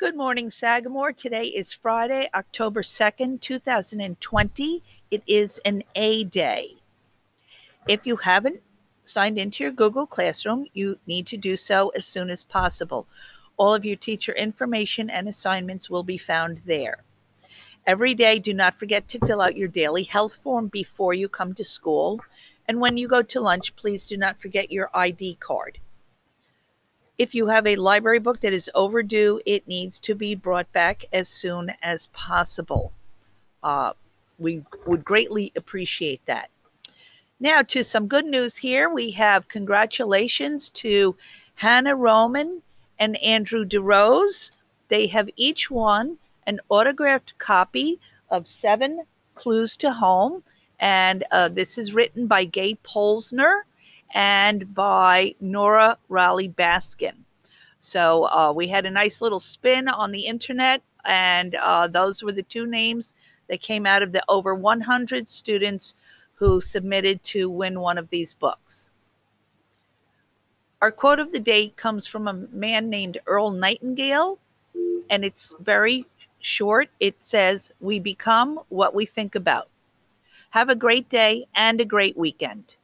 Good morning, Sagamore. Today is Friday, October 2nd, 2020. It is an A day. If you haven't signed into your Google Classroom, you need to do so as soon as possible. All of your teacher information and assignments will be found there. Every day, do not forget to fill out your daily health form before you come to school. And when you go to lunch, please do not forget your ID card. If you have a library book that is overdue, it needs to be brought back as soon as possible. Uh, we would greatly appreciate that. Now, to some good news here. We have congratulations to Hannah Roman and Andrew DeRose. They have each won an autographed copy of Seven Clues to Home. And uh, this is written by Gae Polisner and by Nora Raleigh Baskin. So uh, we had a nice little spin on the internet, and uh, those were the two names that came out of the over 100 students who submitted to win one of these books. Our quote of the day comes from a man named Earl Nightingale, and it's very short. It says, We become what we think about. Have a great day and a great weekend.